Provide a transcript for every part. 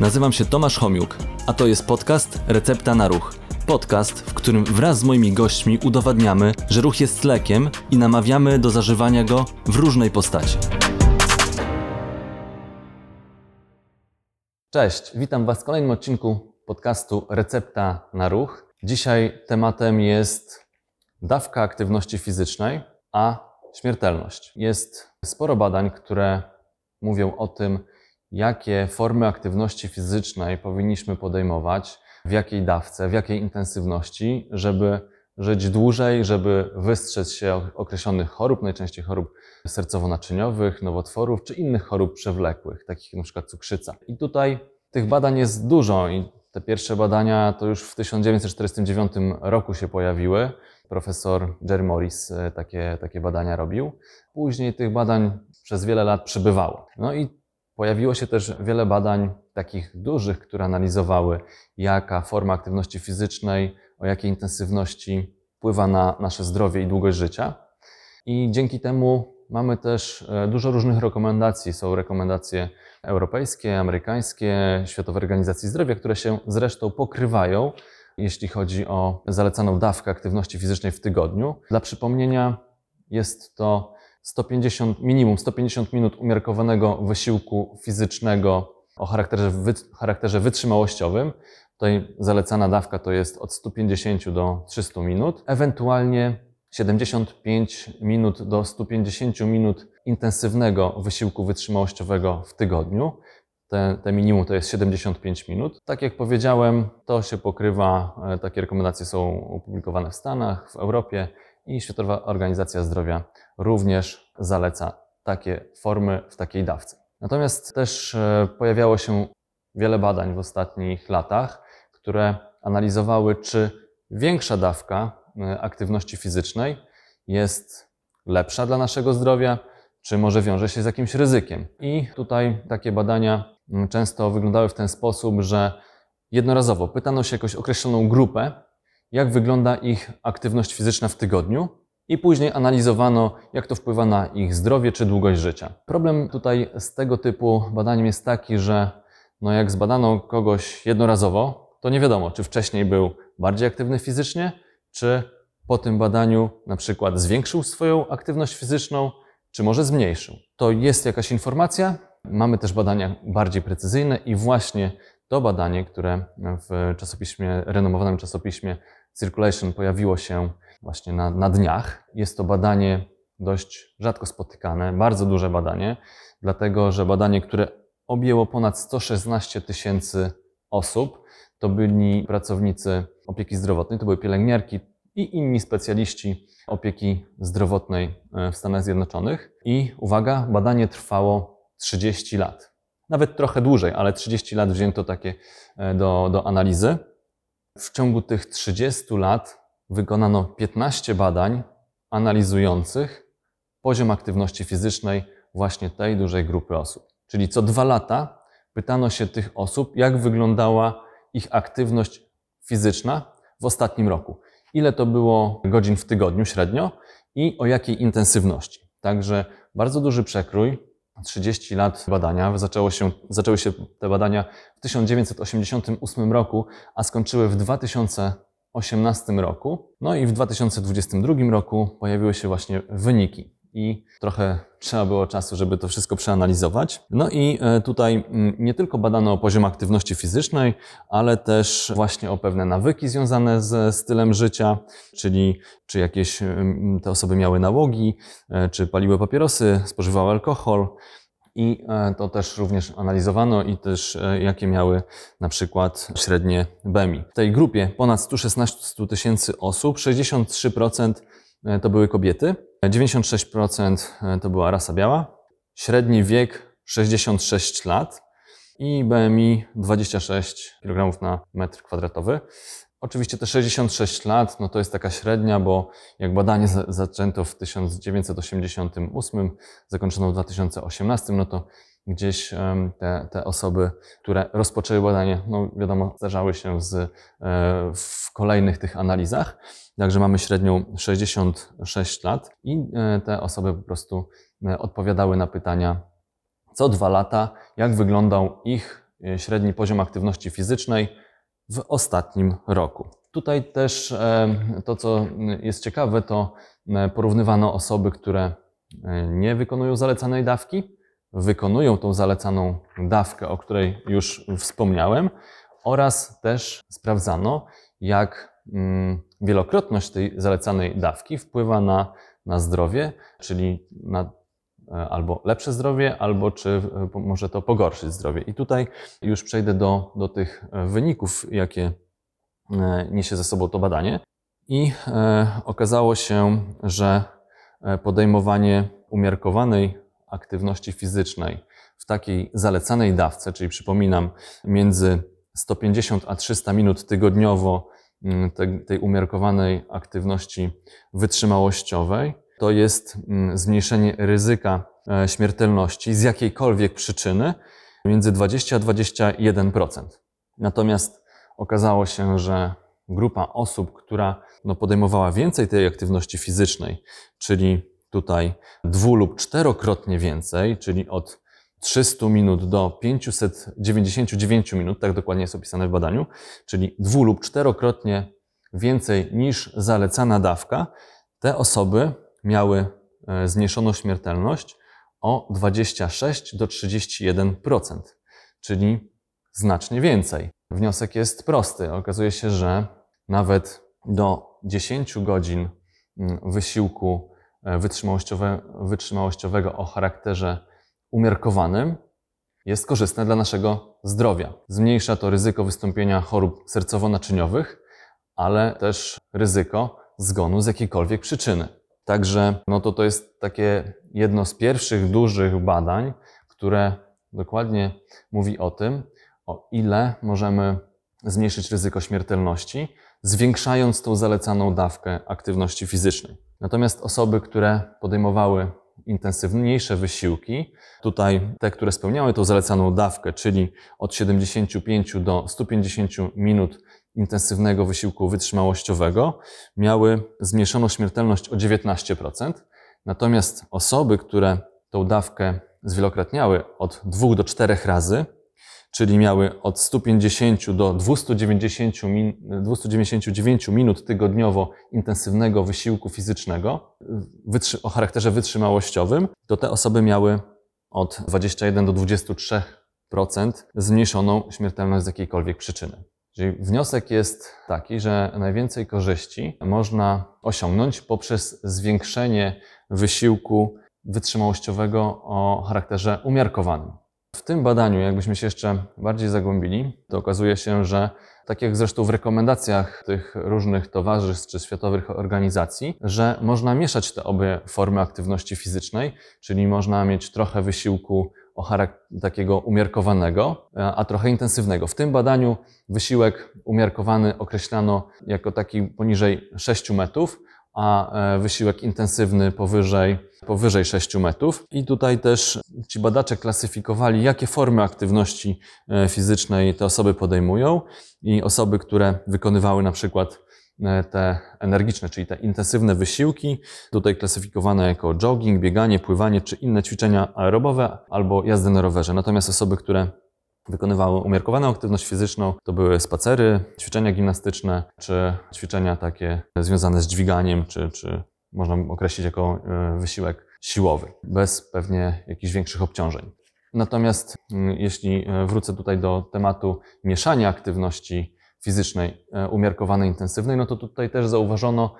Nazywam się Tomasz Homiuk, a to jest podcast Recepta na Ruch. Podcast, w którym wraz z moimi gośćmi udowadniamy, że ruch jest lekiem i namawiamy do zażywania go w różnej postaci. Cześć, witam Was w kolejnym odcinku podcastu Recepta na Ruch. Dzisiaj tematem jest dawka aktywności fizycznej, a śmiertelność. Jest sporo badań, które mówią o tym, jakie formy aktywności fizycznej powinniśmy podejmować, w jakiej dawce, w jakiej intensywności, żeby żyć dłużej, żeby wystrzec się określonych chorób, najczęściej chorób sercowo-naczyniowych, nowotworów czy innych chorób przewlekłych, takich jak np. cukrzyca. I tutaj tych badań jest dużo i te pierwsze badania to już w 1949 roku się pojawiły. Profesor Jerry Morris e, takie, takie badania robił. Później tych badań przez wiele lat przybywało. No i Pojawiło się też wiele badań takich dużych, które analizowały, jaka forma aktywności fizycznej, o jakiej intensywności wpływa na nasze zdrowie i długość życia. I dzięki temu mamy też e, dużo różnych rekomendacji. Są rekomendacje europejskie, amerykańskie, Światowej Organizacji Zdrowia, które się zresztą pokrywają, jeśli chodzi o zalecaną dawkę aktywności fizycznej w tygodniu. Dla przypomnienia, jest to 150, minimum 150 minut umiarkowanego wysiłku fizycznego o charakterze, wy, charakterze wytrzymałościowym. Tutaj zalecana dawka to jest od 150 do 300 minut. Ewentualnie 75 minut do 150 minut intensywnego wysiłku wytrzymałościowego w tygodniu. Te, te, minimum to jest 75 minut. Tak jak powiedziałem, to się pokrywa, e, takie rekomendacje są opublikowane w Stanach, w Europie i Światowa Organizacja Zdrowia również zaleca takie formy w takiej dawce. Natomiast też e, pojawiało się wiele badań w ostatnich latach, które analizowały, czy większa dawka e, aktywności fizycznej jest lepsza dla naszego zdrowia, czy może wiąże się z jakimś ryzykiem. I tutaj takie badania często wyglądały w ten sposób, że jednorazowo pytano się jakąś określoną grupę, jak wygląda ich aktywność fizyczna w tygodniu i później analizowano, jak to wpływa na ich zdrowie czy długość życia. Problem tutaj z tego typu badaniem jest taki, że no jak zbadano kogoś jednorazowo, to nie wiadomo, czy wcześniej był bardziej aktywny fizycznie, czy po tym badaniu na przykład zwiększył swoją aktywność fizyczną, czy może zmniejszył. To jest jakaś informacja. Mamy też badania bardziej precyzyjne i właśnie to badanie, które w czasopiśmie, renomowanym czasopiśmie Circulation pojawiło się właśnie na, na dniach. Jest to badanie dość rzadko spotykane, bardzo duże badanie, dlatego że badanie, które objęło ponad 116 tysięcy osób, to byli pracownicy opieki zdrowotnej, to były pielęgniarki i inni specjaliści opieki zdrowotnej e, w Stanach Zjednoczonych. I uwaga, badanie trwało 30 lat. Nawet trochę dłużej, ale 30 lat wzięto takie e, do, do analizy. W ciągu tych 30 lat wykonano 15 badań analizujących poziom aktywności fizycznej właśnie tej dużej grupy osób. Czyli co dwa lata pytano się tych osób, jak wyglądała ich aktywność fizyczna w ostatnim roku. Ile to było godzin w tygodniu średnio i o jakiej intensywności. Także bardzo duży przekrój, 30 lat badania. Zaczęło się, zaczęły się te badania w 1988 roku, a skończyły w 2018 roku. No i w 2022 roku pojawiły się właśnie wyniki i trochę trzeba było czasu, żeby to wszystko przeanalizować. No i e, tutaj mm, nie tylko badano poziom aktywności fizycznej, ale też właśnie o pewne nawyki związane ze stylem życia, czyli czy jakieś mm, te osoby miały nałogi, e, czy paliły papierosy, spożywały alkohol. I e, to też również analizowano i też jakie miały na przykład średnie BMI. W tej grupie ponad 116 tysięcy osób, 63% to były kobiety, 96% e, to była rasa biała, średni wiek 66 lat. I BMI 26 kg na metr kwadratowy. Oczywiście te 66 lat, no to jest taka średnia, bo jak badanie zaczęto w 1988, zakończono w 2018, no to gdzieś te, te osoby, które rozpoczęły badanie, no wiadomo, zdarzały się z, e, w kolejnych tych analizach. Także mamy średnią 66 lat i e, te osoby po prostu e, odpowiadały na pytania co dwa lata, jak wyglądał ich średni poziom aktywności fizycznej w ostatnim roku. Tutaj też to, co jest ciekawe, to porównywano osoby, które nie wykonują zalecanej dawki, wykonują tą zalecaną dawkę, o której już wspomniałem, oraz też sprawdzano, jak mm, wielokrotność tej zalecanej dawki wpływa na, na zdrowie, czyli na e, albo lepsze zdrowie, albo czy e, może to pogorszyć zdrowie. I tutaj już przejdę do, do tych e, wyników, jakie niesie ze sobą to badanie. I okazało się, że podejmowanie umiarkowanej aktywności fizycznej w takiej zalecanej dawce, czyli przypominam, między 150 a 300 minut tygodniowo mm, te- tej umiarkowanej aktywności wytrzymałościowej, to jest mm, zmniejszenie ryzyka e, śmiertelności z jakiejkolwiek przyczyny między 20 a 21%. Natomiast okazało się, że grupa osób, która no, podejmowała więcej tej aktywności fizycznej, czyli tutaj dwu lub czterokrotnie więcej, czyli od 300 minut do 599 minut, tak dokładnie jest opisane w badaniu, czyli dwu lub czterokrotnie więcej niż zalecana dawka, te osoby miały e, zmniejszoną śmiertelność o 26 do 31%, czyli znacznie więcej. Wniosek jest prosty. Okazuje się, że nawet do 10 godzin mm, wysiłku wytrzymałościowe, wytrzymałościowego o charakterze umiarkowanym jest korzystne dla naszego zdrowia. Zmniejsza to ryzyko wystąpienia chorób sercowo-naczyniowych, ale też ryzyko zgonu z jakiejkolwiek przyczyny. Także no to, to jest takie jedno z pierwszych dużych badań, które dokładnie mówi o tym, o ile możemy zmniejszyć ryzyko śmiertelności, zwiększając tą zalecaną dawkę aktywności fizycznej. Natomiast osoby, które podejmowały intensywniejsze wysiłki, tutaj te, które spełniały tą zalecaną dawkę, czyli od 75 do 150 minut intensywnego wysiłku wytrzymałościowego, miały zmniejszoną śmiertelność o 19%. Natomiast osoby, które tą dawkę zwielokrotniały od 2 do 4 razy, czyli miały od 150 do 290 min, 299 minut tygodniowo intensywnego wysiłku fizycznego o charakterze wytrzymałościowym, to te osoby miały od 21 do 23% zmniejszoną śmiertelność z jakiejkolwiek przyczyny. Czyli wniosek jest taki, że najwięcej korzyści można osiągnąć poprzez zwiększenie wysiłku wytrzymałościowego o charakterze umiarkowanym. W tym badaniu, jakbyśmy się jeszcze bardziej zagłębili, to okazuje się, że tak jak zresztą w rekomendacjach tych różnych towarzystw czy światowych organizacji, że można mieszać te obie formy aktywności fizycznej, czyli można mieć trochę wysiłku o charakterze takiego umiarkowanego, a trochę intensywnego. W tym badaniu wysiłek umiarkowany określano jako taki poniżej 6 metrów, a e, wysiłek intensywny powyżej, powyżej 6 metrów. I tutaj też ci badacze klasyfikowali, jakie formy aktywności e, fizycznej te osoby podejmują i osoby, które wykonywały na przykład e, te energiczne, czyli te intensywne wysiłki, tutaj klasyfikowane jako jogging, bieganie, pływanie czy inne ćwiczenia aerobowe albo jazdy na rowerze. Natomiast osoby, które wykonywały umiarkowaną aktywność fizyczną, to były spacery, ćwiczenia gimnastyczne, czy ćwiczenia takie związane z dźwiganiem, czy, czy można określić jako e, wysiłek siłowy, bez pewnie jakichś większych obciążeń. Natomiast mm, jeśli e, wrócę tutaj do tematu mieszania aktywności fizycznej, e, umiarkowanej, intensywnej, no to tutaj też zauważono,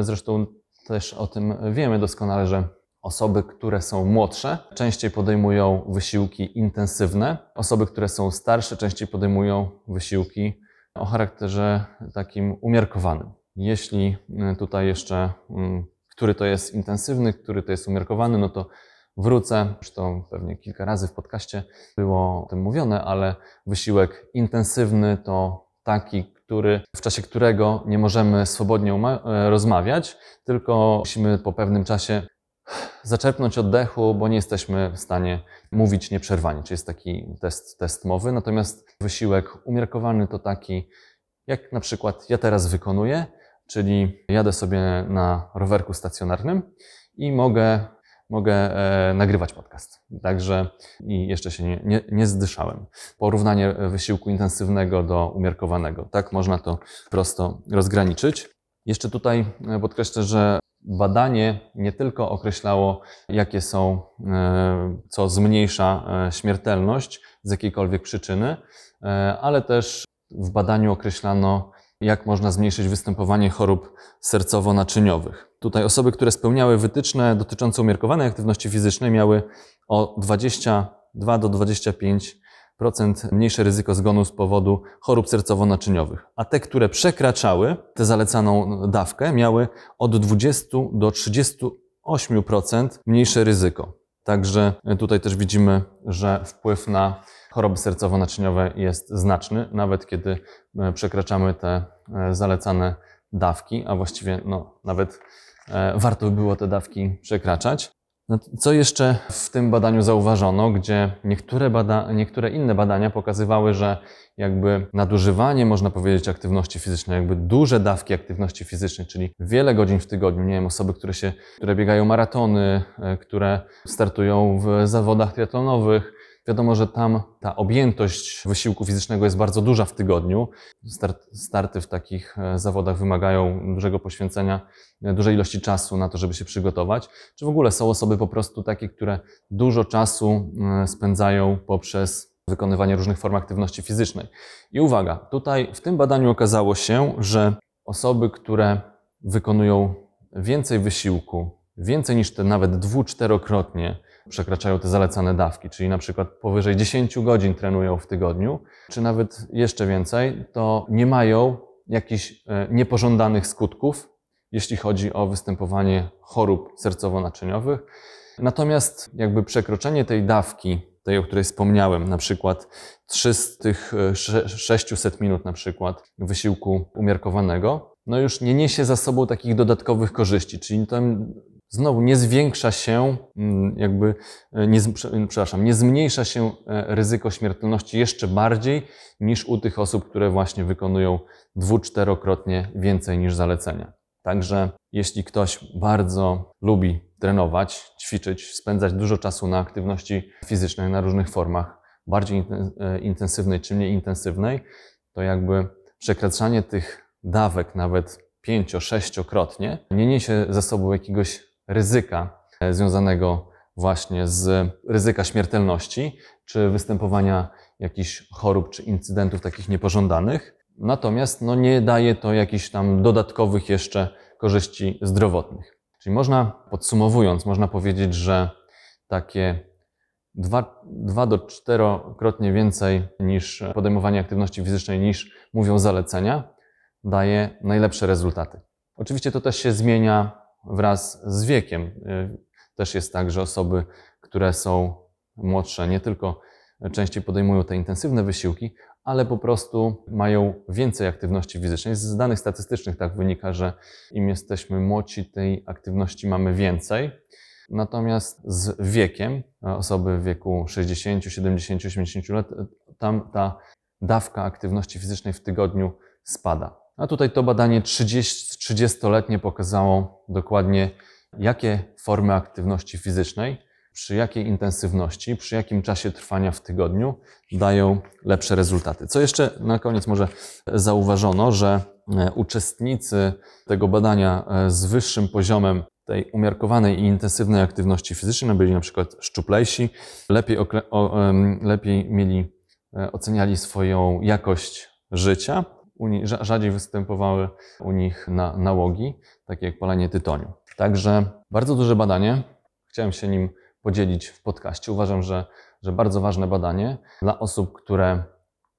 zresztą też o tym wiemy doskonale, że osoby, które są młodsze, częściej podejmują wysiłki intensywne, osoby, które są starsze, częściej podejmują wysiłki o charakterze takim umiarkowanym. Jeśli e, tutaj jeszcze, mm, który to jest intensywny, który to jest umiarkowany, no to wrócę, zresztą pewnie kilka razy w podcaście było o tym mówione, ale wysiłek intensywny to taki, który, w czasie którego nie możemy swobodnie e, rozmawiać, tylko musimy po pewnym czasie zaczerpnąć oddechu, bo nie jesteśmy w stanie mówić nieprzerwanie, czyli jest taki test, test mowy. Natomiast wysiłek umiarkowany to taki, jak na przykład ja teraz wykonuję, czyli jadę sobie na rowerku stacjonarnym i mogę mogę e, nagrywać podcast. Także i jeszcze się nie, nie, nie zdyszałem. Porównanie wysiłku intensywnego do umiarkowanego. Tak można to prosto rozgraniczyć. Jeszcze tutaj e, podkreślę, że badanie nie tylko określało, jakie są, e, co zmniejsza e, śmiertelność z jakiejkolwiek przyczyny, e, ale też w badaniu określano, jak można zmniejszyć występowanie chorób sercowo-naczyniowych. Tutaj osoby, które spełniały wytyczne dotyczące umiarkowanej aktywności fizycznej, miały o 22 do 25 mniejsze ryzyko zgonu z powodu chorób sercowo-naczyniowych. A te, które przekraczały tę zalecaną dawkę, miały od 20 do 38% mniejsze ryzyko. Także tutaj też widzimy, że wpływ na choroby sercowo-naczyniowe jest znaczny, nawet kiedy e, przekraczamy te e, zalecane dawki, a właściwie no, nawet e, warto by było te dawki przekraczać. No, co jeszcze w tym badaniu zauważono, gdzie niektóre, bada niektóre inne badania pokazywały, że jakby nadużywanie, można powiedzieć, aktywności fizycznej, jakby duże dawki aktywności fizycznej, czyli wiele godzin w tygodniu, nie wiem, osoby, które się, które biegają maratony, które startują w zawodach triatlonowych, Wiadomo, że tam ta objętość wysiłku fizycznego jest bardzo duża w tygodniu. Start, starty w takich e, zawodach wymagają dużego poświęcenia, e, dużej ilości czasu na to, żeby się przygotować. Czy w ogóle są osoby po prostu takie, które dużo czasu e, spędzają poprzez wykonywanie różnych form aktywności fizycznej. I uwaga, tutaj w tym badaniu okazało się, że osoby, które wykonują więcej wysiłku, więcej niż te nawet dwu, czterokrotnie, przekraczają te zalecane dawki, czyli na przykład powyżej 10 godzin trenują w tygodniu, czy nawet jeszcze więcej, to nie mają jakichś e, niepożądanych skutków, jeśli chodzi o występowanie chorób sercowo-naczyniowych. Natomiast jakby przekroczenie tej dawki, tej, o której wspomniałem, na przykład 300 tych 600 e, minut na przykład wysiłku umiarkowanego, no już nie niesie za sobą takich dodatkowych korzyści, czyli tam Znowu nie zwiększa się, mm, jakby, e, nie, przepraszam, nie zmniejsza się e, ryzyko śmiertelności jeszcze bardziej niż u tych osób, które właśnie wykonują dwu, czterokrotnie więcej niż zalecenia. Także jeśli ktoś bardzo lubi trenować, ćwiczyć, spędzać dużo czasu na aktywności fizycznej, na różnych formach, bardziej e, intensywnej czy mniej intensywnej, to jakby przekraczanie tych dawek nawet pięcio, sześciokrotnie nie niesie ze sobą jakiegoś ryzyka e, związanego właśnie z ryzyka śmiertelności, czy występowania jakichś chorób, czy incydentów takich niepożądanych. Natomiast no, nie daje to jakichś tam dodatkowych jeszcze korzyści zdrowotnych. Czyli można, podsumowując, można powiedzieć, że takie dwa, dwa do czterokrotnie więcej niż podejmowanie aktywności fizycznej niż mówią zalecenia, daje najlepsze rezultaty. Oczywiście to też się zmienia wraz z wiekiem. Y, też jest tak, że osoby, które są młodsze, nie tylko częściej podejmują te intensywne wysiłki, ale po prostu mają więcej aktywności fizycznej. Z danych statystycznych tak wynika, że im jesteśmy młodsi, tej aktywności mamy więcej. Natomiast z wiekiem, osoby w wieku 60, 70, 80 lat, tam ta dawka aktywności fizycznej w tygodniu spada. A tutaj to badanie 30, 30-letnie pokazało dokładnie, jakie formy aktywności fizycznej, przy jakiej intensywności, przy jakim czasie trwania w tygodniu dają lepsze rezultaty. Co jeszcze na koniec może zauważono, że e, uczestnicy tego badania e, z wyższym poziomem tej umiarkowanej i intensywnej aktywności fizycznej byli na przykład szczuplejsi, lepiej, lepiej mieli, e, oceniali swoją jakość życia, rzadziej występowały u nich na, nałogi, takie jak palenie tytoniu. Także bardzo duże badanie. Chciałem się nim podzielić w podcaście. Uważam, że, że bardzo ważne badanie dla osób, które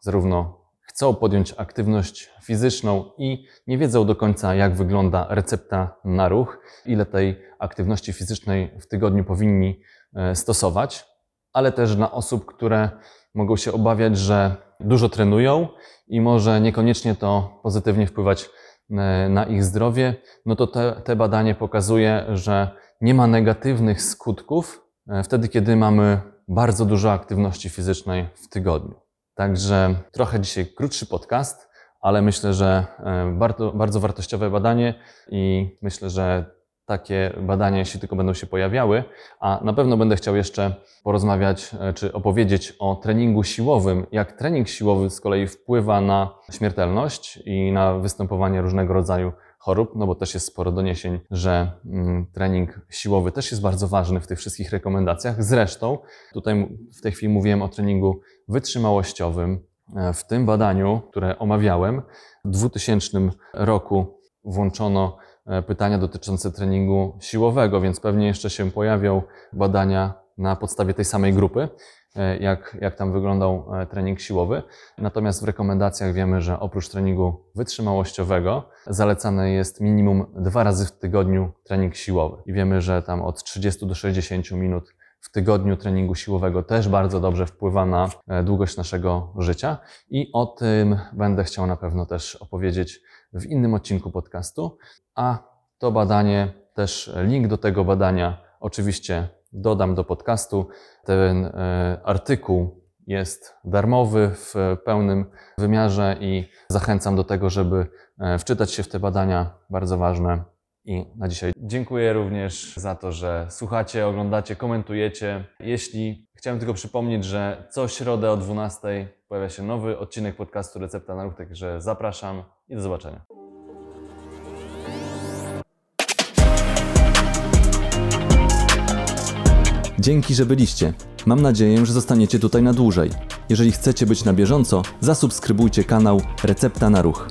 zarówno chcą podjąć aktywność fizyczną i nie wiedzą do końca, jak wygląda recepta na ruch, ile tej aktywności fizycznej w tygodniu powinni e, stosować, ale też dla osób, które mogą się obawiać, że dużo trenują i może niekoniecznie to pozytywnie wpływać e, na ich zdrowie, no to te, te badanie pokazuje, że nie ma negatywnych skutków e, wtedy, kiedy mamy bardzo dużo aktywności fizycznej w tygodniu. Także trochę dzisiaj krótszy podcast, ale myślę, że e, bardzo, bardzo wartościowe badanie i myślę, że takie badania, jeśli tylko będą się pojawiały, a na pewno będę chciał jeszcze porozmawiać e, czy opowiedzieć o treningu siłowym, jak trening siłowy z kolei wpływa na śmiertelność i na występowanie różnego rodzaju chorób, no bo też jest sporo doniesień, że mm, trening siłowy też jest bardzo ważny w tych wszystkich rekomendacjach. Zresztą tutaj w tej chwili mówiłem o treningu wytrzymałościowym. E, W tym badaniu, które omawiałem, w 2000 roku włączono pytania dotyczące treningu siłowego, więc pewnie jeszcze się pojawią badania na podstawie tej samej grupy, e, jak, jak tam wyglądał e, trening siłowy. Natomiast w rekomendacjach wiemy, że oprócz treningu wytrzymałościowego zalecane jest minimum dwa razy w tygodniu trening siłowy. I wiemy, że tam od 30 do 60 minut w tygodniu treningu siłowego też bardzo dobrze wpływa na e, długość naszego życia. I o tym będę chciał na pewno też opowiedzieć w innym odcinku podcastu. A to badanie, też link do tego badania oczywiście dodam do podcastu. Ten e, artykuł jest darmowy w pełnym wymiarze i zachęcam do tego, żeby e, wczytać się w te badania, bardzo ważne. I na dzisiaj dziękuję również za to, że słuchacie, oglądacie, komentujecie. Jeśli chciałem tylko przypomnieć, że co środę o 12 pojawia się nowy odcinek podcastu Recepta na Ruch, także zapraszam i do zobaczenia. Dzięki, że byliście. Mam nadzieję, że zostaniecie tutaj na dłużej. Jeżeli chcecie być na bieżąco, zasubskrybujcie kanał Recepta na Ruch.